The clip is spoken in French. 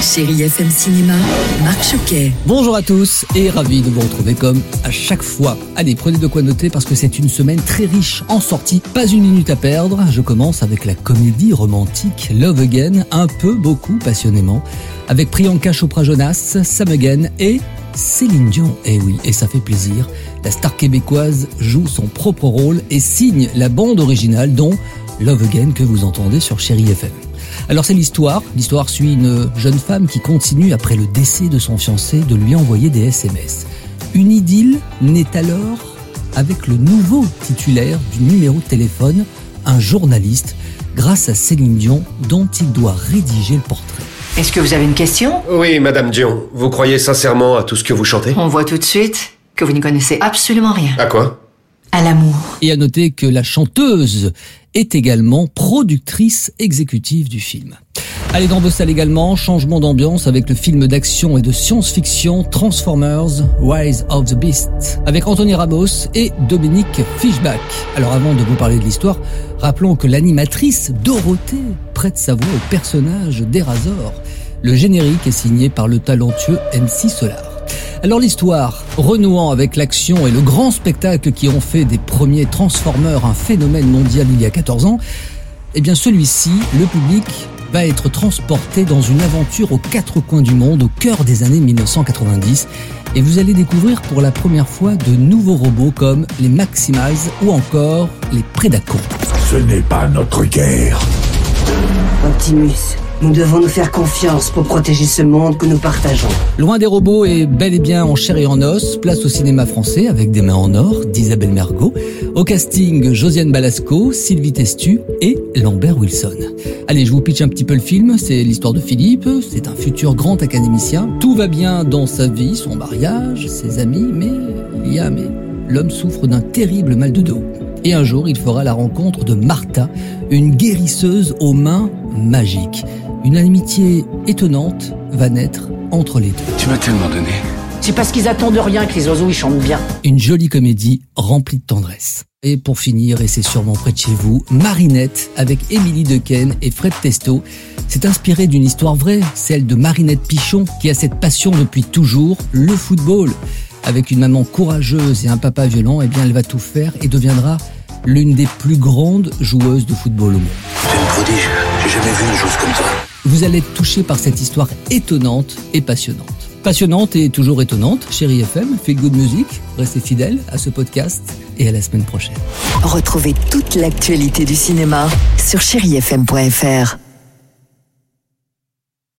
Chérie FM Cinéma, Marc Choquet. Bonjour à tous et ravi de vous retrouver comme à chaque fois. Allez, prenez de quoi noter parce que c'est une semaine très riche en sorties. Pas une minute à perdre. Je commence avec la comédie romantique Love Again, un peu, beaucoup, passionnément, avec Priyanka Chopra Jonas, Sam Again et Céline Dion. Eh oui, et ça fait plaisir. La star québécoise joue son propre rôle et signe la bande originale dont Love Again que vous entendez sur Chéri FM. Alors c'est l'histoire. L'histoire suit une jeune femme qui continue, après le décès de son fiancé, de lui envoyer des SMS. Une idylle naît alors avec le nouveau titulaire du numéro de téléphone, un journaliste, grâce à Céline Dion, dont il doit rédiger le portrait. Est-ce que vous avez une question? Oui, Madame Dion, vous croyez sincèrement à tout ce que vous chantez? On voit tout de suite que vous n'y connaissez absolument rien. À quoi? Et à noter que la chanteuse est également productrice exécutive du film. Allez dans vos salles également, changement d'ambiance avec le film d'action et de science-fiction Transformers Rise of the Beast avec Anthony Ramos et Dominique Fishback. Alors avant de vous parler de l'histoire, rappelons que l'animatrice Dorothée prête sa voix au personnage d'Erazor. Le générique est signé par le talentueux MC Solar. Alors l'histoire, renouant avec l'action et le grand spectacle qui ont fait des premiers Transformers un phénomène mondial il y a 14 ans, eh bien celui-ci, le public, va être transporté dans une aventure aux quatre coins du monde, au cœur des années 1990, et vous allez découvrir pour la première fois de nouveaux robots comme les Maximize ou encore les Predacons. Ce n'est pas notre guerre. Optimus, nous devons nous faire confiance pour protéger ce monde que nous partageons. Loin des robots et bel et bien en chair et en os, place au cinéma français avec des mains en or d'Isabelle Mergot, au casting Josiane Balasco, Sylvie Testu et Lambert Wilson. Allez, je vous pitch un petit peu le film, c'est l'histoire de Philippe, c'est un futur grand académicien, tout va bien dans sa vie, son mariage, ses amis, mais il y a mais l'homme souffre d'un terrible mal de dos. Et un jour, il fera la rencontre de Martha, une guérisseuse aux mains magiques. Une amitié étonnante va naître entre les deux. Tu m'as tellement donné. C'est parce qu'ils attendent de rien que les oiseaux ils chantent bien. Une jolie comédie remplie de tendresse. Et pour finir, et c'est sûrement près de chez vous, Marinette avec Émilie Dequesne et Fred Testo. C'est inspiré d'une histoire vraie, celle de Marinette Pichon qui a cette passion depuis toujours, le football. Avec une maman courageuse et un papa violent, eh bien elle va tout faire et deviendra l'une des plus grandes joueuses de football au monde. C'est une prodige. J'ai jamais vu une chose comme toi. Vous allez être touché par cette histoire étonnante et passionnante. Passionnante et toujours étonnante, chérie FM, Feel Good Music, restez fidèles à ce podcast et à la semaine prochaine. Retrouvez toute l'actualité du cinéma sur chérifm.fr.